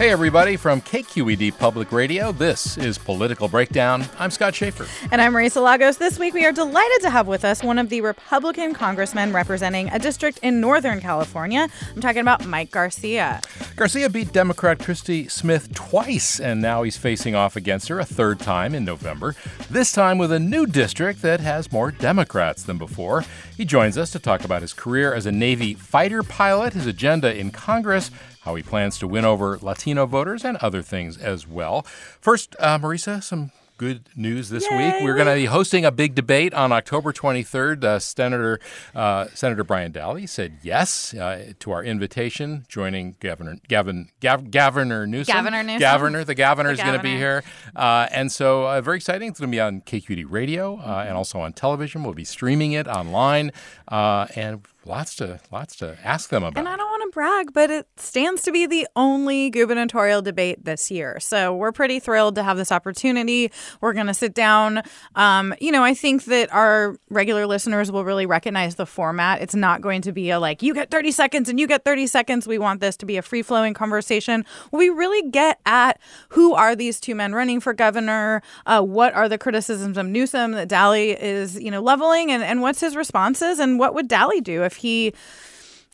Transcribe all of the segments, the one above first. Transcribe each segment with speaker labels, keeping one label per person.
Speaker 1: Hey, everybody, from KQED Public Radio, this is Political Breakdown. I'm Scott Shafer.
Speaker 2: And I'm Marisa Lagos. This week, we are delighted to have with us one of the Republican congressmen representing a district in Northern California. I'm talking about Mike Garcia.
Speaker 1: Garcia beat Democrat Christy Smith twice, and now he's facing off against her a third time in November, this time with a new district that has more Democrats than before. He joins us to talk about his career as a Navy fighter pilot, his agenda in Congress, how he plans to win over Latino voters, and other things as well. First, uh, Marisa, some good news this
Speaker 2: Yay.
Speaker 1: week. We're going to be hosting a big debate on October 23rd. Uh, Senator uh, Senator Brian Dahle said yes uh, to our invitation, joining Governor Gavin Gav, Governor Newsom.
Speaker 2: Governor Newsom.
Speaker 1: Governor, the governor is going to be here, uh, and so uh, very exciting. It's going to be on KQED Radio uh, and also on television. We'll be streaming it online, uh, and lots to lots to ask them about.
Speaker 2: Brag, but it stands to be the only gubernatorial debate this year. So we're pretty thrilled to have this opportunity. We're going to sit down. Um, you know, I think that our regular listeners will really recognize the format. It's not going to be a like, you get 30 seconds and you get 30 seconds. We want this to be a free flowing conversation. We really get at who are these two men running for governor? Uh, what are the criticisms of Newsom that Dahle is, you know, leveling? And, and what's his responses? And what would Dahle do if he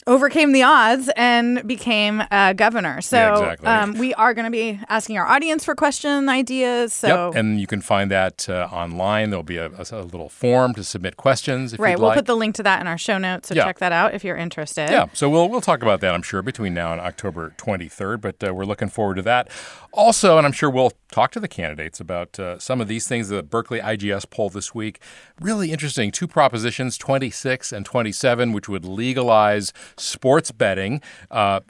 Speaker 2: overcame the odds and became uh, governor. So
Speaker 1: Yeah, exactly.
Speaker 2: um, we are going to be asking our audience for question ideas. So
Speaker 1: Yep, and you can find that uh, online. There'll be a, a, a little form to submit questions. If
Speaker 2: right, we'll
Speaker 1: like.
Speaker 2: put the link to that in our show notes. So
Speaker 1: Yeah.
Speaker 2: check that out if you're interested.
Speaker 1: Yeah, so we'll we'll talk about that, I'm sure, between now and October 23rd. But uh, we're looking forward to that. Also, and I'm sure we'll talk to the candidates about uh, some of these things. The Berkeley IGS poll this week, really interesting. Two propositions, 26 and 27, which would legalize sports betting. Uh,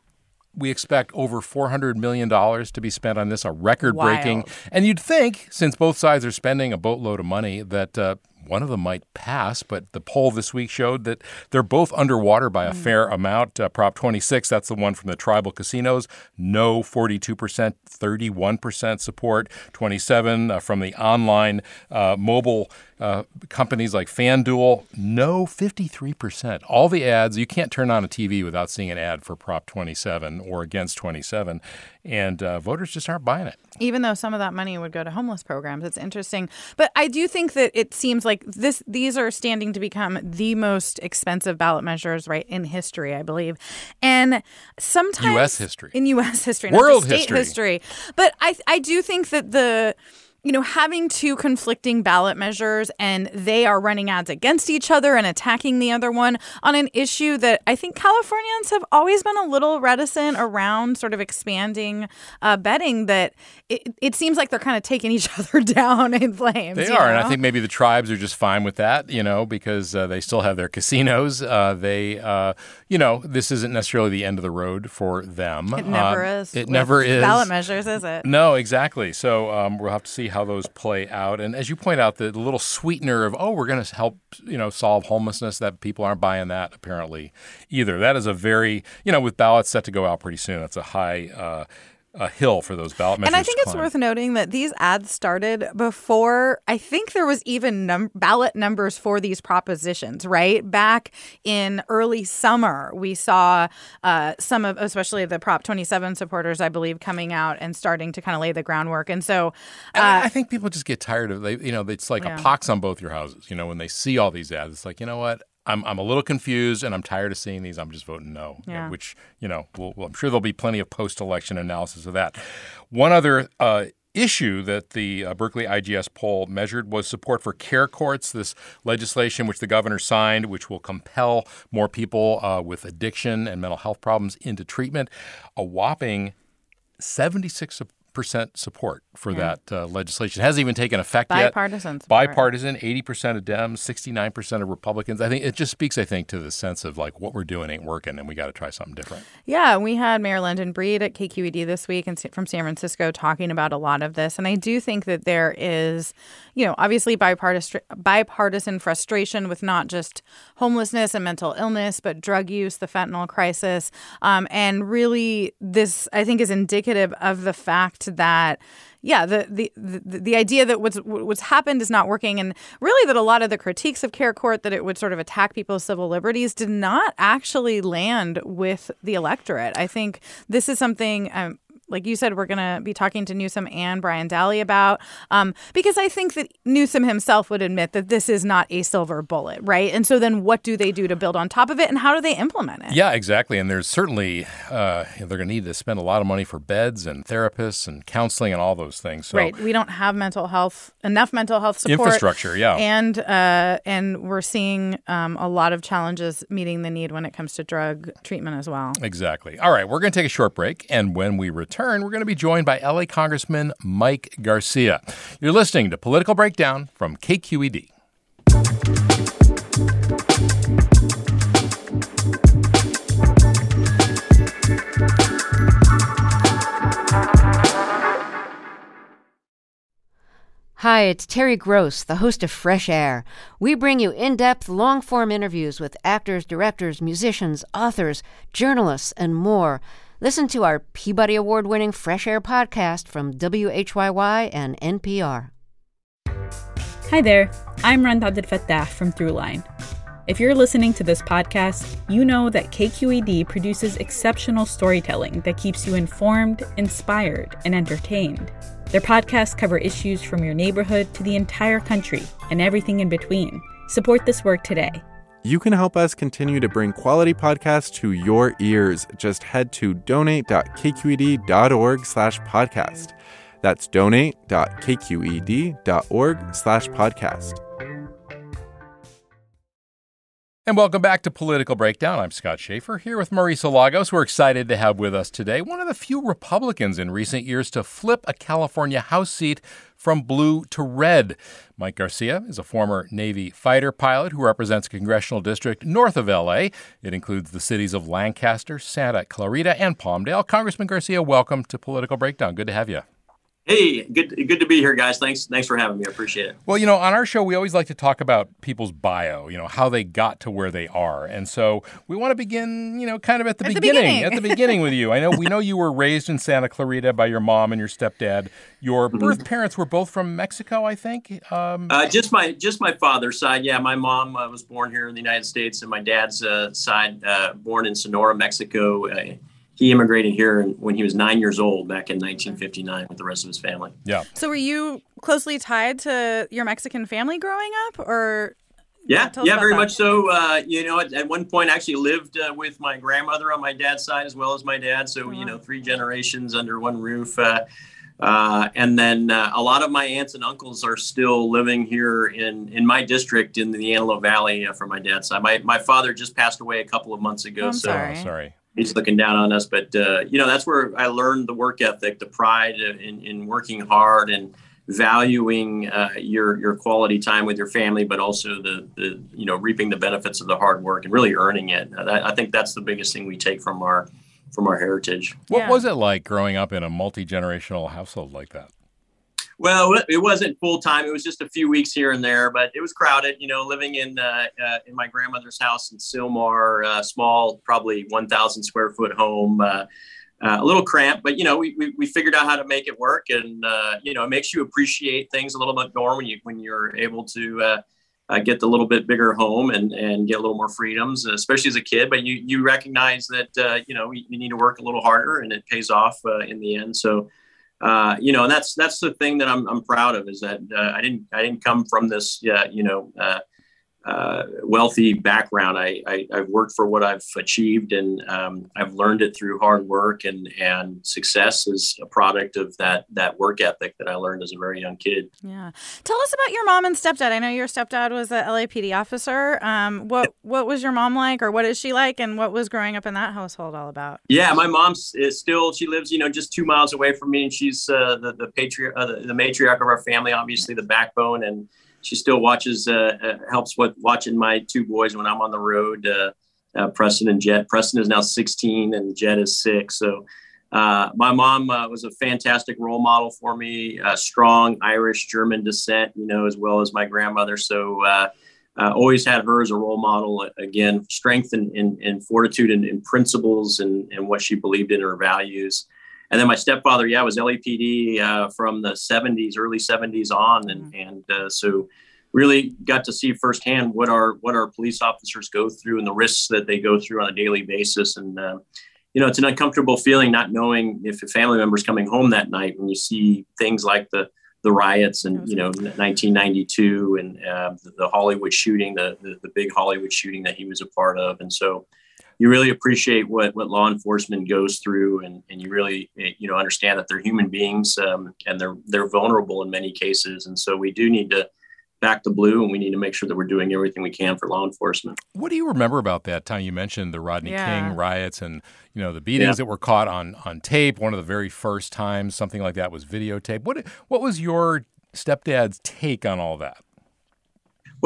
Speaker 1: we expect over $400 million to be spent on this, a record breaking. And you'd think, since both sides are spending a boatload of money, that uh, one of them might pass. But the poll this week showed that they're both underwater by a fair amount. Uh, Prop 26, that's the one from the tribal casinos, no 42%, 31% support. 27 uh, from the online uh, mobile uh, companies like FanDuel, no 53%. All the ads, you can't turn on a TV without seeing an ad for Prop 27 or against 27. And uh, voters just aren't buying it.
Speaker 2: even though some of that money would go to homeless programs. It's interesting, but I do think that it seems like this these are standing to become the most expensive ballot measures right in history, I believe, and sometimes
Speaker 1: U.S. history.
Speaker 2: in U.S. history,
Speaker 1: World history.
Speaker 2: history. But I I do think that the you know, having two conflicting ballot measures and they are running ads against each other and attacking the other one on an issue that I think Californians have always been a little reticent around sort of expanding uh, betting that it, it seems like they're kind of taking each other down in flames.
Speaker 1: They are, and I think maybe the tribes are just fine with that, you know, because uh, they still have their casinos. Uh, they, uh, you know, this isn't necessarily the end of the road for them.
Speaker 2: it never
Speaker 1: Uh,
Speaker 2: is.
Speaker 1: It never is.
Speaker 2: Ballot measures, is it?
Speaker 1: No, exactly. So um, we'll have to see how those play out. And as you point out, the little sweetener of oh, we're going to help you know solve homelessness. That people aren't buying that apparently either. That is a very you know with ballots set to go out pretty soon. That's a high. Uh, a hill for those ballot measures.
Speaker 2: And I think it's worth noting that these ads started before I think there was even num- ballot numbers for these propositions, right? Back in early summer, we saw uh, some of, especially the Prop 27 supporters, I believe, coming out and starting to kind of lay the groundwork. And so,
Speaker 1: And I-
Speaker 2: uh,
Speaker 1: I think people just get tired of they. You know, it's like
Speaker 2: Yeah.
Speaker 1: a pox on both your houses. You know, when they see all these ads, it's like you know what. I'm, I'm a little confused and I'm tired of seeing these. I'm just voting no,
Speaker 2: Yeah.
Speaker 1: which, you know, we'll, well, I'm sure there'll be plenty of post election analysis of that. One other uh, issue that the uh, Berkeley IGS poll measured was support for care courts, this legislation which the governor signed, which will compel more people uh, with addiction and mental health problems into treatment. A whopping 76% support for that uh, legislation. It hasn't even taken effect yet.
Speaker 2: Bipartisan support.
Speaker 1: Bipartisan, 80% of Dems, 69% of Republicans. I think it just speaks, I think, to the sense of like what we're doing ain't working and we got to try something different.
Speaker 2: Yeah, we had Mayor London Breed at KQED this week and from San Francisco talking about a lot of this. And I do think that there is, you know, obviously bipartisan, bipartisan frustration with not just homelessness and mental illness, but drug use, the fentanyl crisis. Um, and really, this, I think, is indicative of the fact that yeah, the, the the the idea that what's what's happened is not working, and really that a lot of the critiques of Care Court that it would sort of attack people's civil liberties did not actually land with the electorate. I think this is something. Um, like you said, we're going to be talking to Newsom and Brian Dahle about, um, because I think that Newsom himself would admit that this is not a silver bullet, right? And so then what do they do to build on top of it and how do they implement it?
Speaker 1: Yeah, exactly. And there's certainly, uh, they're going to need to spend a lot of money for beds and therapists and counseling and all those things. So,
Speaker 2: right. We don't have mental health, enough mental health support.
Speaker 1: Infrastructure, yeah.
Speaker 2: And, uh, and we're seeing um, a lot of challenges meeting the need when it comes to drug treatment as well.
Speaker 1: Exactly. All right, we're going to take a short break. And when we return, we're going to be joined by LA Congressman Mike Garcia. You're listening to Political Breakdown from KQED.
Speaker 3: Hi, it's Terry Gross, the host of Fresh Air. We bring you in depth, long form interviews with actors, directors, musicians, authors, journalists, and more. Listen to our Peabody Award winning Fresh Air podcast from WHYY and NPR.
Speaker 4: Hi there, I'm Randa Fattah from Throughline. If you're listening to this podcast, you know that KQED produces exceptional storytelling that keeps you informed, inspired, and entertained. Their podcasts cover issues from your neighborhood to the entire country and everything in between. Support this work today.
Speaker 5: You can help us continue to bring quality podcasts to your ears. Just head to donate.kqed.org slash podcast. That's donate.kqed.org slash podcast.
Speaker 1: And welcome back to Political Breakdown. I'm Scott Shafer here with Marisa Lagos. We're excited to have with us today one of the few Republicans in recent years to flip a California House seat from blue to red. Mike Garcia is a former Navy fighter pilot who represents a congressional district north of LA. It includes the cities of Lancaster, Santa Clarita, and Palmdale. Congressman Garcia, welcome to Political Breakdown. Good to have you.
Speaker 6: Hey, good good to be here, guys. Thanks thanks for having me. I appreciate it.
Speaker 1: Well, you know, on our show, we always like to talk about people's bio, you know, how they got to where they are. And so we want to begin, you know, kind of at the,
Speaker 2: At the
Speaker 1: beginning,
Speaker 2: beginning.
Speaker 1: at the beginning with you. I know we know you were raised in Santa Clarita by your mom and your stepdad. Your
Speaker 6: Mm-hmm.
Speaker 1: birth parents were both from Mexico, I think. Um,
Speaker 6: Uh, just my just my father's side. Yeah, my mom uh, was born here in the United States, and my dad's uh, side uh, born in Sonora, Mexico. He immigrated here when he was nine years old back in 1959 with the rest of his family.
Speaker 1: yeah.
Speaker 2: So were you closely tied to your Mexican family growing up or
Speaker 6: Yeah,
Speaker 2: Tell
Speaker 6: yeah, very
Speaker 2: that.
Speaker 6: much so. Uh, you know, at, at one point, I actually lived uh, with my grandmother on my dad's side as well as my dad. So you know, three generations under one roof. Uh, uh, and then uh, a lot of my aunts and uncles are still living here in in my district in the Antelope Valley uh, from my dad's side. My my father just passed away a couple of months ago,
Speaker 2: I'm
Speaker 6: so
Speaker 2: sorry.
Speaker 1: Oh, sorry.
Speaker 6: He's looking down on us. But uh, you know, that's where I learned the work ethic, the pride in, in working hard and valuing uh, your your quality time with your family, but also the the you know reaping the benefits of the hard work and really earning it. Uh, that, I think that's the biggest thing we take from our from our heritage.
Speaker 1: What
Speaker 2: Yeah.
Speaker 1: was it like growing up in a multi generational household like that?
Speaker 6: Well, it wasn't full time. It was just a few weeks here and there, but it was crowded. You know, living in uh, uh, in my grandmother's house in Sylmar, uh, small, probably 1,000 square foot home. Uh, uh, a little cramped, but you know, we, we, we figured out how to make it work, and uh, you know, it makes you appreciate things a little bit more when you when you're able to get the little bit bigger home and and get a little more freedoms, especially as a kid. But you you recognize that you know you need to work a little harder, and it pays off in the end. So uh, you know, and that's that's the thing that I'm I'm proud of is that uh, I didn't I didn't come from this uh, you know uh, wealthy background. I, I, have worked for what I've achieved, and um, I've learned it through hard work. And and success is a product of that that work ethic that I learned as a very young kid.
Speaker 2: Yeah, tell us about your mom and stepdad. I know your stepdad was a LAPD officer. Um, what what was your mom like, or what is she like, and what was growing up in that household all about?
Speaker 6: Yeah, my mom is still she lives you know just two miles away from me, and she's uh, the the patriarch uh, the, the matriarch of our family, obviously the backbone and she still watches, uh, uh, helps with watching my two boys when I'm on the road, uh, uh Preston and Jett. Preston is now 16 and Jett is six. So my mom was a fantastic role model for me, strong Irish German descent, you know, as well as my grandmother. So always had her as a role model. Again, strength and, and, and fortitude and, and principles and, and what she believed in her values and then my stepfather, yeah, was LAPD uh, from the 70s, early 70s on, and mm-hmm. and uh, so really got to see firsthand what our what our police officers go through and the risks that they go through on a daily basis. And uh, you know, it's an uncomfortable feeling not knowing if a family member's coming home that night when you see things like the the riots and you know 1992 and uh, the, the, Hollywood shooting, the, the the big Hollywood shooting that he was a part of, and so you really appreciate what, what law enforcement goes through and, and you really you know understand that they're human beings um, and they're they're vulnerable in many cases and so we do need to back the blue and we need to make sure that we're doing everything we can for law enforcement
Speaker 1: what do you remember about that time you mentioned the rodney yeah. king riots and you know the beatings yeah. that were caught on on tape one of the very first times something like that was videotaped what what was your stepdad's take on all that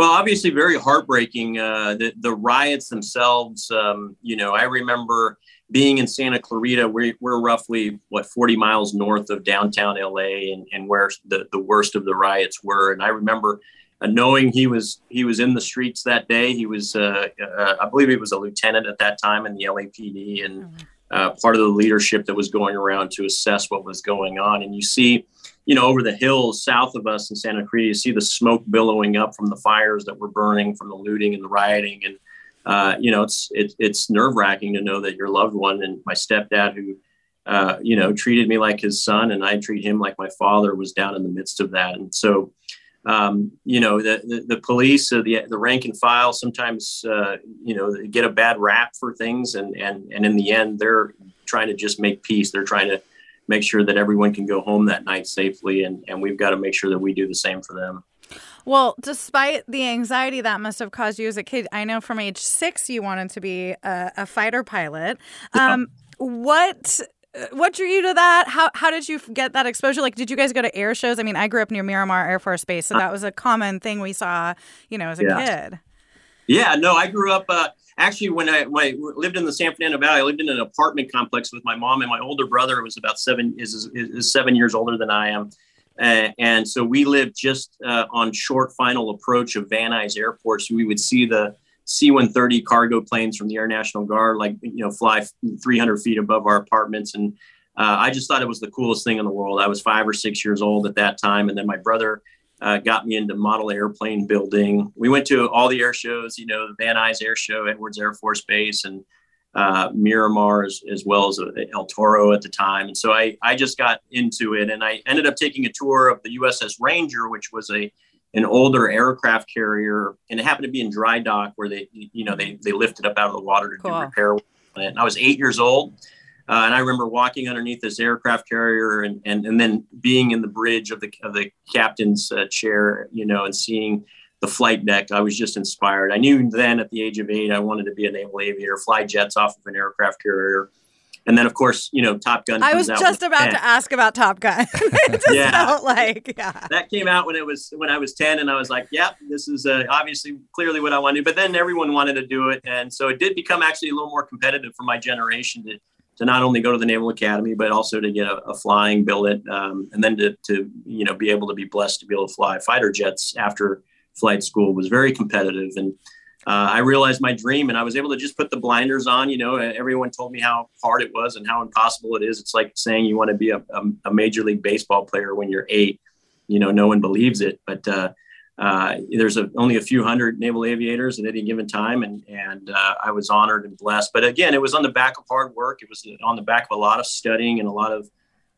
Speaker 6: well, obviously, very heartbreaking. Uh, the the riots themselves. Um, you know, I remember being in Santa Clarita. We're, we're roughly what 40 miles north of downtown LA, and, and where the, the worst of the riots were. And I remember uh, knowing he was he was in the streets that day. He was, uh, uh I believe, he was a lieutenant at that time in the LAPD, and mm-hmm. uh, part of the leadership that was going around to assess what was going on. And you see you know, over the hills south of us in Santa Cruz, you see the smoke billowing up from the fires that were burning from the looting and the rioting. And, uh, you know, it's, it, it's nerve wracking to know that your loved one and my stepdad, who, uh, you know, treated me like his son and I treat him like my father, was down in the midst of that. And so, um, you know, the, the, the police, uh, the, the rank and file sometimes, uh, you know, get a bad rap for things. And, and, and in the end, they're trying to just make peace. They're trying to make sure that everyone can go home that night safely. And, and we've got to make sure that we do the same for them.
Speaker 2: Well, despite the anxiety that must have caused you as a kid, I know from age six you wanted to be a, a fighter pilot. Um, yeah. What what drew you to that? How how did you get that exposure? Like, did you guys go to air shows? I mean, I grew up near Miramar Air Force Base, so that was a common thing we saw, you know, as a yeah. kid.
Speaker 6: Yeah, no, I grew up. Uh, actually, when I, when I lived in the San Fernando Valley, I lived in an apartment complex with my mom and my older brother was about seven is, is, is seven years older than I am. Uh, and so we lived just uh, on short final approach of Van Nuys Airport. So we would see the C-130 cargo planes from the Air National Guard, like you know, fly 300 feet above our apartments. And uh, I just thought it was the coolest thing in the world. I was five or six years old at that time, and then my brother uh, got me into model airplane building. We went to all the air shows, you know, the Van Nuys Air Show, Edwards Air Force Base, and uh, Miramar, as, as, well as uh, El Toro at the time. And so I, I just got into it, and I ended up taking a tour of the USS Ranger, which was a an older aircraft carrier, and it happened to be in dry dock where they, you know, they they lifted up out of the water to cool. do repair. And I was eight years old uh, and I remember walking underneath this aircraft carrier and, and, and then being in the bridge of the, of the captain's uh, chair, you know, and seeing the flight deck. I was just inspired. I knew then at the age of eight, I wanted to be a naval aviator, fly jets off of an aircraft carrier. And then, of course, you know, Top Gun.
Speaker 2: I was just about 10. to ask about Top Gun. it just yeah. felt like, yeah.
Speaker 6: That came out when it was when I was ten, and I was like, "Yep, this is uh, obviously clearly what I want to do." But then everyone wanted to do it, and so it did become actually a little more competitive for my generation to to not only go to the Naval Academy, but also to get a, a flying billet, um, and then to, to you know be able to be blessed to be able to fly fighter jets after flight school was very competitive. And uh, I realized my dream, and I was able to just put the blinders on. You know, everyone told me how hard it was and how impossible it is. It's like saying you want to be a, a, a major league baseball player when you're eight. You know, no one believes it, but uh, uh, there's a, only a few hundred naval aviators at any given time, and and uh, I was honored and blessed. But again, it was on the back of hard work. It was on the back of a lot of studying and a lot of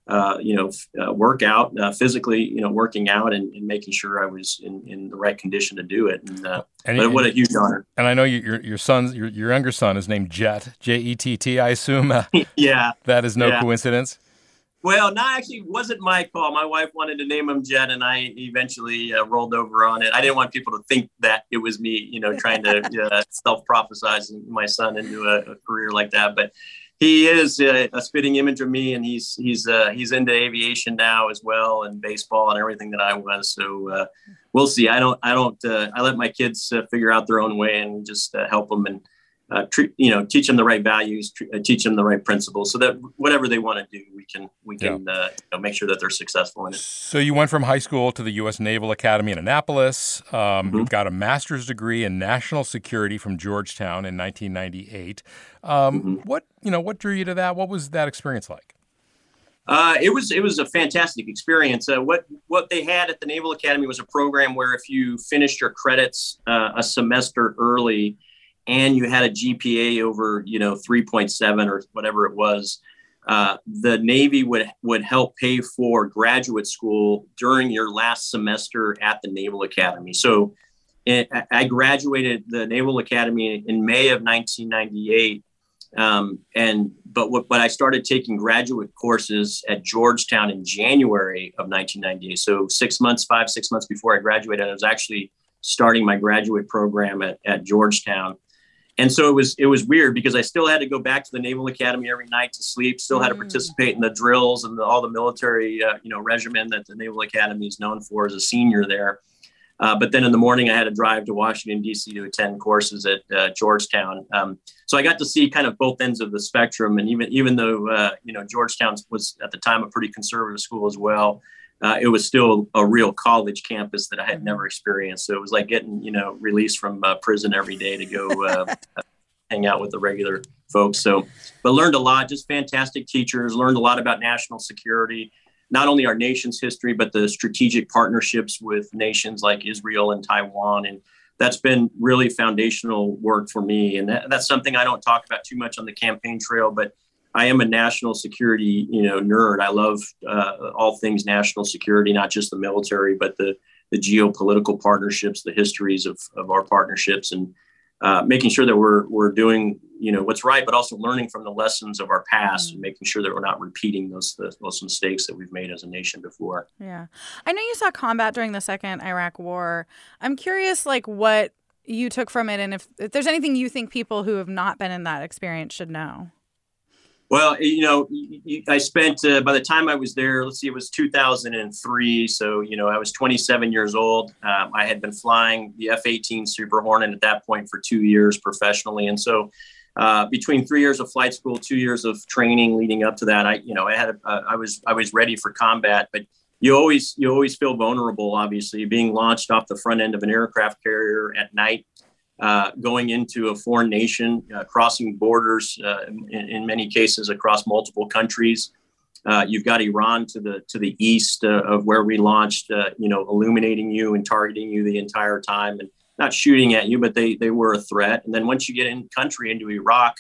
Speaker 6: uh, you know, uh, work uh, physically, you know, working out and, and, making sure I was in, in the right condition to do it. And, uh, and but what a huge honor.
Speaker 1: And I know your your son, your, your younger son, is named Jet J E T T. I assume. Uh,
Speaker 6: yeah,
Speaker 1: that is no
Speaker 6: yeah.
Speaker 1: coincidence.
Speaker 6: Well, no, actually, wasn't my call. My wife wanted to name him Jett, and I eventually uh, rolled over on it. I didn't want people to think that it was me, you know, trying to uh, self prophesize my son into a, a, career like that. But he is a, a, spitting image of me, and he's he's uh, he's into aviation now as well, and baseball and everything that I was. So uh, we'll see. I don't I don't uh, I let my kids uh, figure out their own way and just uh, help them and uh, treat, you know teach them the right values, teach them the right principles, so that whatever they want to do, we can we can yeah. you know, make sure that they're successful in it.
Speaker 1: So you went from high school to the U.S. Naval Academy in Annapolis. Um, mm-hmm. You got a master's degree in national security from Georgetown in 1998. Um, mm-hmm. What you know? What drew you to that? What was that experience like?
Speaker 6: Uh, it was it was a fantastic experience. Uh, what what they had at the Naval Academy was a program where if you finished your credits uh, a semester early, and you had a GPA over you know 3.7 or whatever it was, uh, the Navy would would help pay for graduate school during your last semester at the Naval Academy. So. It, I graduated the Naval Academy in May of 1998 um, and but what, but I started taking graduate courses at Georgetown in January of 1998. So six months, five six months before I graduated, I was actually starting my graduate program at, at Georgetown. And so it was it was weird because I still had to go back to the Naval Academy every night to sleep. Still had to mm. participate in the drills and the, all the military uh, you know regimen that the Naval Academy is known for as a senior there. Uh, but then in the morning, I had to drive to Washington, D.C. to attend courses at uh, Georgetown. Um, so I got to see kind of both ends of the spectrum. And even even though uh, you know Georgetown was at the time a pretty conservative school as well, uh, it was still a real college campus that I had never experienced. So it was like getting you know released from uh, prison every day to go uh, hang out with the regular folks. So, but learned a lot. Just fantastic teachers. Learned a lot about national security not only our nation's history, but the strategic partnerships with nations like Israel and Taiwan. And that's been really foundational work for me. And that, that's something I don't talk about too much on the campaign trail, but I am a national security, you know, nerd. I love uh, all things national security, not just the military, but the the geopolitical partnerships, the histories of, of our partnerships, and uh, making sure that we're we're doing you know what's right, but also learning from the lessons of our past mm-hmm. and making sure that we're not repeating those those mistakes that we've made as a nation before.
Speaker 2: Yeah, I know you saw combat during the second Iraq War. I'm curious, like what you took from it, and if, if there's anything you think people who have not been in that experience should know.
Speaker 6: Well, you know, I spent uh, by the time I was there. Let's see, it was 2003. So you know, I was 27 years old. Um, I had been flying the F-18 Super Hornet at that point for two years professionally, and so uh, between three years of flight school, two years of training leading up to that, I you know, I had I was I was ready for combat, but you always you always feel vulnerable. Obviously, being launched off the front end of an aircraft carrier at night uh, going into a foreign nation, uh, crossing borders, uh, in, in, many cases across multiple countries. Uh, you've got Iran to the to the east uh, of where we launched, you know, illuminating you and targeting you the entire time, and not shooting at you, but they they were a threat. And then once you get in country into Iraq,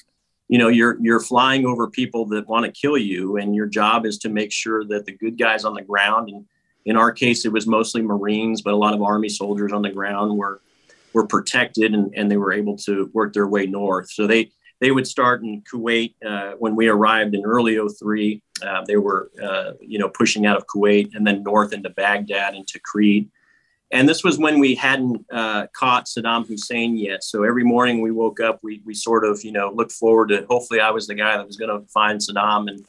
Speaker 6: you know, you're you're flying over people that want to kill you, and your job is to make sure that the good guys on the ground, and in our case, it was mostly Marines, but a lot of Army soldiers on the ground were were protected and, and they were able to work their way north. So they they would start in Kuwait uh, when we arrived in early 03. Uh, they were uh, you know pushing out of Kuwait and then north into Baghdad and Tikrit. And this was when we hadn't uh, caught Saddam Hussein yet. So every morning we woke up, we, we sort of, you know, looked forward to hopefully I was the guy that was going to find Saddam. And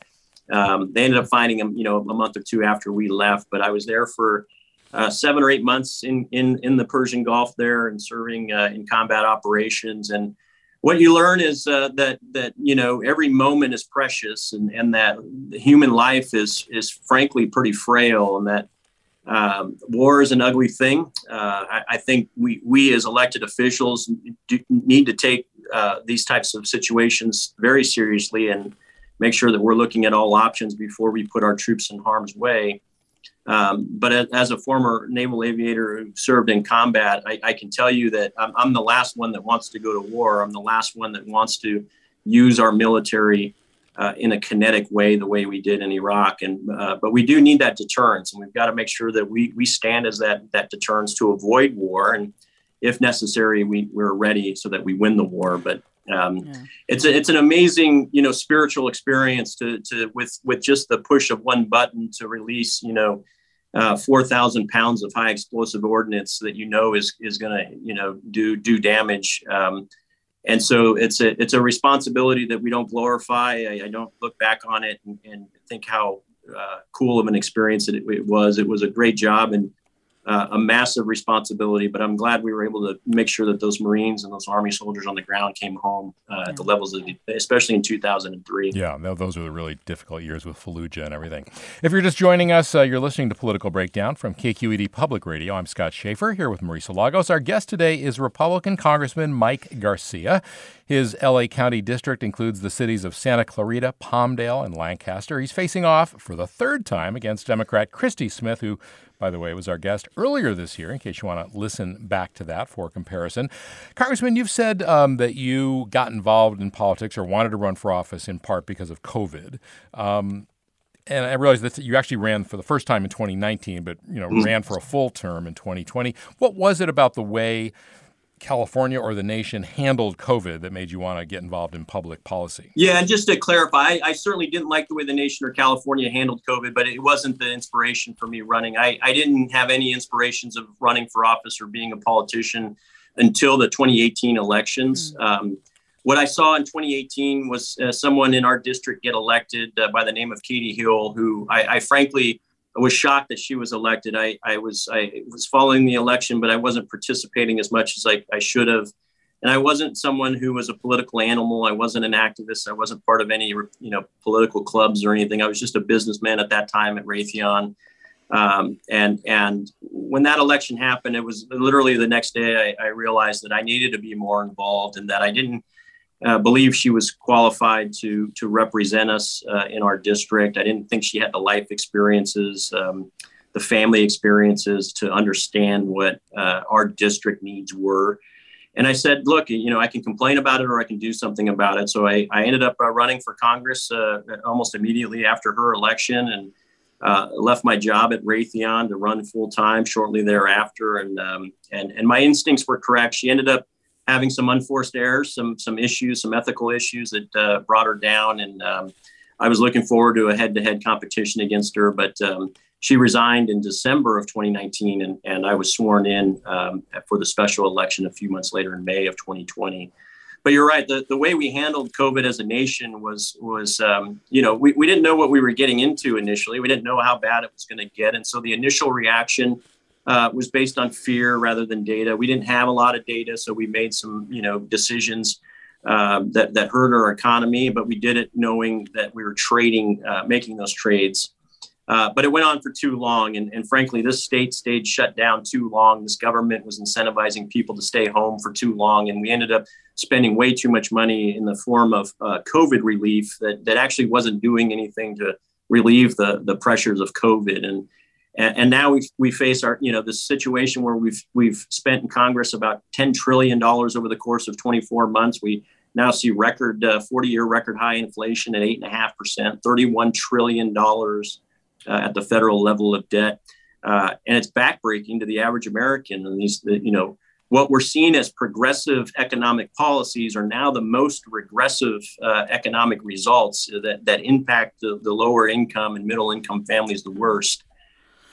Speaker 6: um, they ended up finding him, you know, a month or two after we left. But I was there for uh, seven or eight months in, in, in the Persian Gulf there and serving uh, in combat operations. And what you learn is uh, that that you know every moment is precious, and, and that human life is is frankly pretty frail, and that um, war is an ugly thing. Uh, I, I, think we we as elected officials do, need to take uh, these types of situations very seriously and make sure that we're looking at all options before we put our troops in harm's way. Um, but as a former naval aviator who served in combat, I, I can tell you that I'm, I'm, the last one that wants to go to war. I'm the last one that wants to use our military uh, in a kinetic way, the way we did in Iraq. And uh, but we do need that deterrence, and we've got to make sure that we we stand as that that deterrence to avoid war, and if necessary, we we're ready so that we win the war. But um, yeah. it's a, it's an amazing you know spiritual experience to to with with just the push of one button to release you know. Uh, four thousand pounds of high explosive ordnance that you know is is going to you know do do damage um, and so it's a it's a responsibility that we don't glorify. I, I don't look back on it and, and think how uh, cool of an experience it, it, was. It was a great job, and uh, a massive responsibility, but I'm glad we were able to make sure that those Marines and those Army soldiers on the ground came home uh, at the levels of, especially in 2003.
Speaker 1: Yeah, those were the really difficult years with Fallujah and everything. If you're just joining us, uh, you're listening to Political Breakdown from KQED Public Radio. I'm Scott Shafer here with Marisa Lagos. Our guest today is Republican Congressman Mike Garcia. His LA County district includes the cities of Santa Clarita, Palmdale, and Lancaster. He's facing off for the third time against Democrat Christy Smith, who by the way, was our guest earlier this year, in case you want to listen back to that for comparison. Congressman, you've said um, that you got involved in politics or wanted to run for office in part because of COVID. Um, and I realize that you actually ran for the first time in 2019, but you know mm-hmm. ran for a full term in 2020. What was it about the way California or the nation handled COVID that made you want to get involved in public policy?
Speaker 6: Yeah, and just to clarify, I, I, certainly didn't like the way the nation or California handled COVID, but it wasn't the inspiration for me running. I, I didn't have any inspirations of running for office or being a politician until the 2018 elections. Mm-hmm. Um, what I saw in 2018 was uh, someone in our district get elected uh, by the name of Katie Hill, who I, I frankly I was shocked that she was elected. I, I was I was following the election, but I wasn't participating as much as I, I should have. And I wasn't someone who was a political animal. I wasn't an activist. I wasn't part of any you know political clubs or anything. I was just a businessman at that time at Raytheon. Um, and and when that election happened, it was literally the next day I, I realized that I needed to be more involved and that I didn't uh, believe she was qualified to to represent us uh, in our district. I didn't think she had the life experiences, um, the family experiences to understand what uh, our district needs were. And I said, look, you know, I can complain about it or I can do something about it. So I, I ended up uh, running for Congress uh, almost immediately after her election and uh, left my job at Raytheon to run full time shortly thereafter. And, um, and, and my instincts were correct. She ended up having some unforced errors, some some issues, some ethical issues that uh, brought her down. And um, I was looking forward to a head-to-head competition against her, but um, she resigned in December of 2019, and, and I was sworn in um, for the special election a few months later in May of 2020. But you're right. The, the way we handled COVID as a nation was was um, you know we, we didn't know what we were getting into initially. We didn't know how bad it was going to get, and so the initial reaction uh, was based on fear rather than data. We didn't have a lot of data, so we made some, you know, decisions uh, that that hurt our economy. But we did it knowing that we were trading, uh, making those trades. Uh, but it went on for too long, and, and frankly, this state stayed shut down too long. This government was incentivizing people to stay home for too long, and we ended up spending way too much money in the form of uh, COVID relief that that actually wasn't doing anything to relieve the the pressures of COVID. And and, and now we, we face our, you know, this situation where we've, we've spent in Congress about $10 trillion over the course of 24 months. We now see record uh, 40 year record high inflation at 8.5%, $31 trillion uh, at the federal level of debt. Uh, and it's backbreaking to the average American. And these, the, you know, what we're seeing as progressive economic policies are now the most regressive uh, economic results that, that impact the, the lower income and middle income families the worst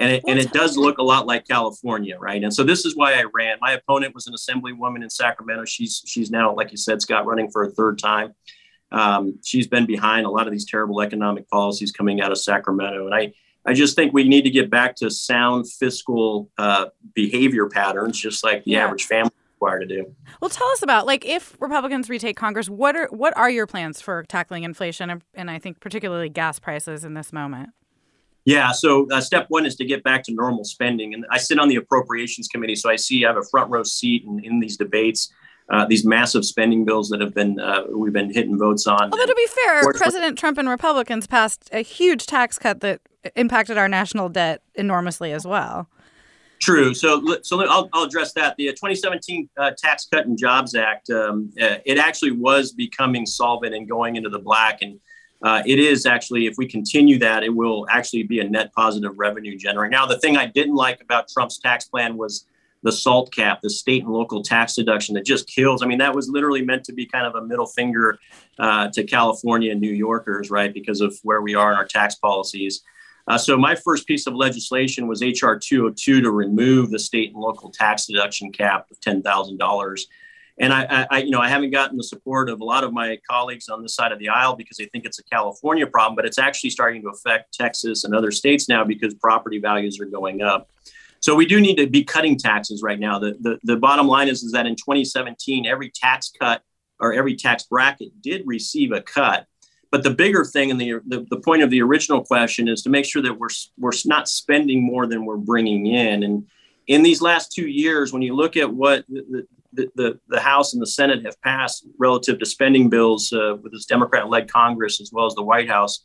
Speaker 6: and it, and it does look a lot like California, right? And so this is why I ran. My opponent was an assemblywoman in Sacramento. She's she's now, like you said, Scott, running for a third time. Um, she's been behind a lot of these terrible economic policies coming out of Sacramento, and I I just think we need to get back to sound fiscal uh, behavior patterns, just like the yeah. average family required to do.
Speaker 2: Well, tell us about like if Republicans retake Congress, what are what are your plans for tackling inflation and, and I think particularly gas prices in this moment?
Speaker 6: Yeah. So uh, step one is to get back to normal spending, and I sit on the appropriations committee, so I see I have a front row seat in, in these debates. Uh, these massive spending bills that have been uh, we've been hitting votes on.
Speaker 2: Although to be fair, President Trump and Republicans passed a huge tax cut that impacted our national debt enormously as well.
Speaker 6: True. So, so I'll, I'll address that. The uh, 2017 uh, Tax Cut and Jobs Act, um, uh, it actually was becoming solvent and going into the black, and uh, it is actually, if we continue that, it will actually be a net positive revenue generator. Now, the thing I didn't like about Trump's tax plan was the SALT cap, the state and local tax deduction that just kills. I mean, that was literally meant to be kind of a middle finger uh, to California and New Yorkers, right, because of where we are in our tax policies. Uh, so my first piece of legislation was HR 202 to remove the state and local tax deduction cap of ten thousand dollars. And I, I, you know, I haven't gotten the support of a lot of my colleagues on this side of the aisle because they think it's a California problem, but it's actually starting to affect Texas and other states now because property values are going up. So we do need to be cutting taxes right now. The, the, the bottom line is, is that in 2017, every tax cut or every tax bracket did receive a cut. But the bigger thing and the, the, the point of the original question is to make sure that we're, we're not spending more than we're bringing in. And in these last two years, when you look at what the, the, the, House and the Senate have passed relative to spending bills uh, with this Democrat led Congress as well as the White House,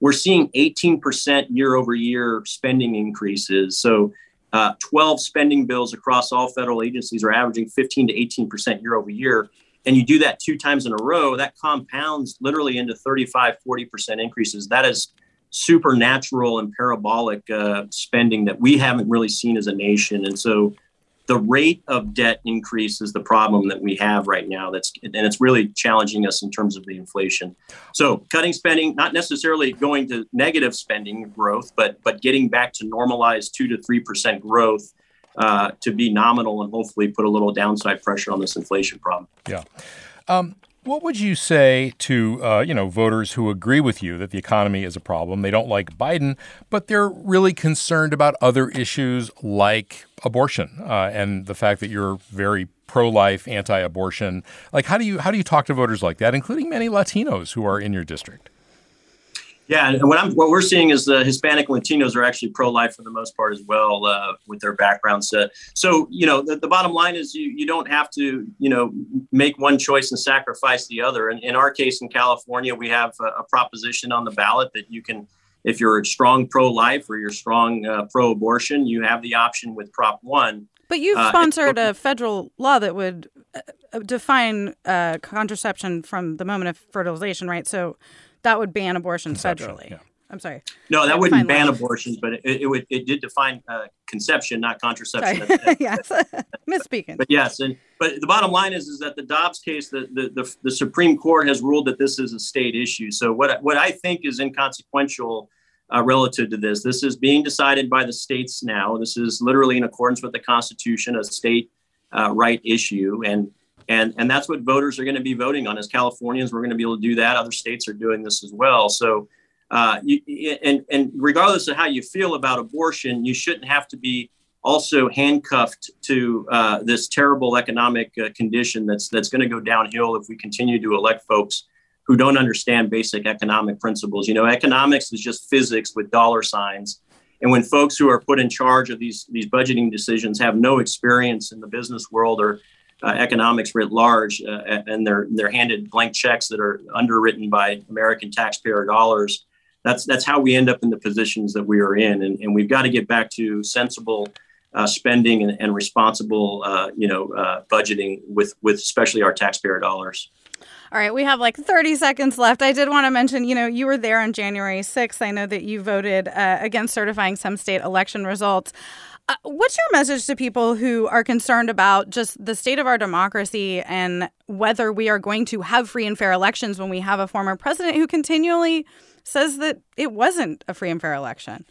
Speaker 6: we're seeing 18% year over year spending increases. So, uh, 12 spending bills across all federal agencies are averaging 15 to 18% year over year. And you do that two times in a row, that compounds literally into 35, 40% increases. That is supernatural and parabolic uh, spending that we haven't really seen as a nation. And so, the rate of debt increase is the problem that we have right now that's and it's really challenging us in terms of the inflation. So cutting spending not necessarily going to negative spending growth but but getting back to normalized 2 to 3% growth uh, to be nominal and hopefully put a little downside pressure on this inflation problem.
Speaker 1: Yeah. Um, what would you say to uh, you know voters who agree with you that the economy is a problem? They don't like Biden, but they're really concerned about other issues like abortion uh, and the fact that you're very pro-life, anti-abortion. Like, how do you how do you talk to voters like that, including many Latinos who are in your district?
Speaker 6: Yeah, and what I'm what we're seeing is the Hispanic Latinos are actually pro-life for the most part as well uh, with their backgrounds. Uh, so you know, the, the, bottom line is you you don't have to you know make one choice and sacrifice the other. And in our case in California, we have a, a proposition on the ballot that you can, if you're strong pro-life or you're strong uh, pro-abortion, you have the option with Prop One.
Speaker 2: But you've uh, sponsored a federal law that would uh, define uh, contraception from the moment of fertilization, right? So that would ban abortion federally. Yeah. I'm sorry.
Speaker 6: No, that wouldn't ban life. abortions, but it, it, would it did define uh, conception, not contraception.
Speaker 2: yes, misspeaking.
Speaker 6: But yes, and but the bottom line is is that the Dobbs case, the, the the the Supreme Court has ruled that this is a state issue. So what what I think is inconsequential uh, relative to this, this is being decided by the states now. This is literally in accordance with the Constitution, a state uh, right issue, and and and that's what voters are going to be voting on. As Californians, we're going to be able to do that. Other states are doing this as well. So, uh, you, and and regardless of how you feel about abortion, you shouldn't have to be also handcuffed to uh, this terrible economic uh, condition that's that's going to go downhill if we continue to elect folks who don't understand basic economic principles. You know, economics is just physics with dollar signs. And when folks who are put in charge of these these budgeting decisions have no experience in the business world or uh, economics writ large, uh, and they're they're handed blank checks that are underwritten by American taxpayer dollars. That's that's how we end up in the positions that we are in, and, and we've got to get back to sensible uh, spending and, and responsible, uh, you know, uh, budgeting with with especially our taxpayer dollars.
Speaker 2: All right, we have like 30 seconds left. I did want to mention, you know, you were there on January 6th. I know that you voted uh, against certifying some state election results. Uh, what's your message to people who are concerned about just the state of our democracy and whether we are going to have free and fair elections when we have a former president who continually says that it wasn't a free and fair election?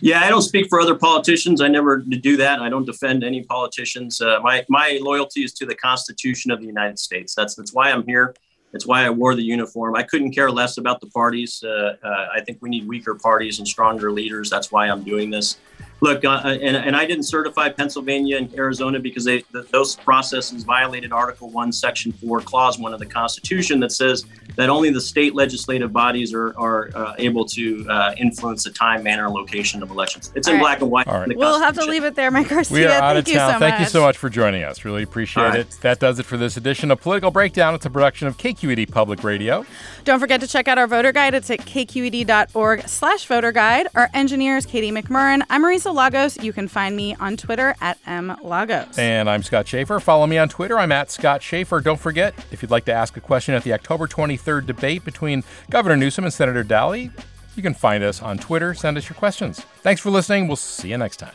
Speaker 6: Yeah, I don't speak for other politicians. I never do that. I don't defend any politicians. Uh, my my loyalty is to the Constitution of the United States. That's that's why I'm here. That's why I wore the uniform. I couldn't care less about the parties. Uh, uh, I think we need weaker parties and stronger leaders. That's why I'm doing this. Look, uh, uh, and, and I didn't certify Pennsylvania and Arizona because they, the, those processes violated Article 1, Section 4, Clause 1 of the Constitution that says that only the state legislative bodies are, are uh, able to uh, influence the time, manner, and location of elections. It's All in right. black and white. All right.
Speaker 2: We'll have to leave it there, Mike Garcia.
Speaker 1: We are out
Speaker 2: Thank
Speaker 1: of town.
Speaker 2: So
Speaker 1: Thank
Speaker 2: much.
Speaker 1: you so much for joining us. Really appreciate right. it. That does it for this edition of Political Breakdown. It's a production of KQED Public Radio.
Speaker 2: Don't forget to check out our voter guide. It's at kqed.org slash voter guide. Our engineer is Katie McMurran. I'm Marisa Lisa Lagos. You can find me on Twitter at mlagos.
Speaker 1: And I'm Scott Shafer. Follow me on Twitter. I'm at Scott Shafer. Don't forget, if you'd like to ask a question at the October 23rd debate between Governor Newsom and Senator Dahle, you can find us on Twitter. Send us your questions. Thanks for listening. We'll see you next time.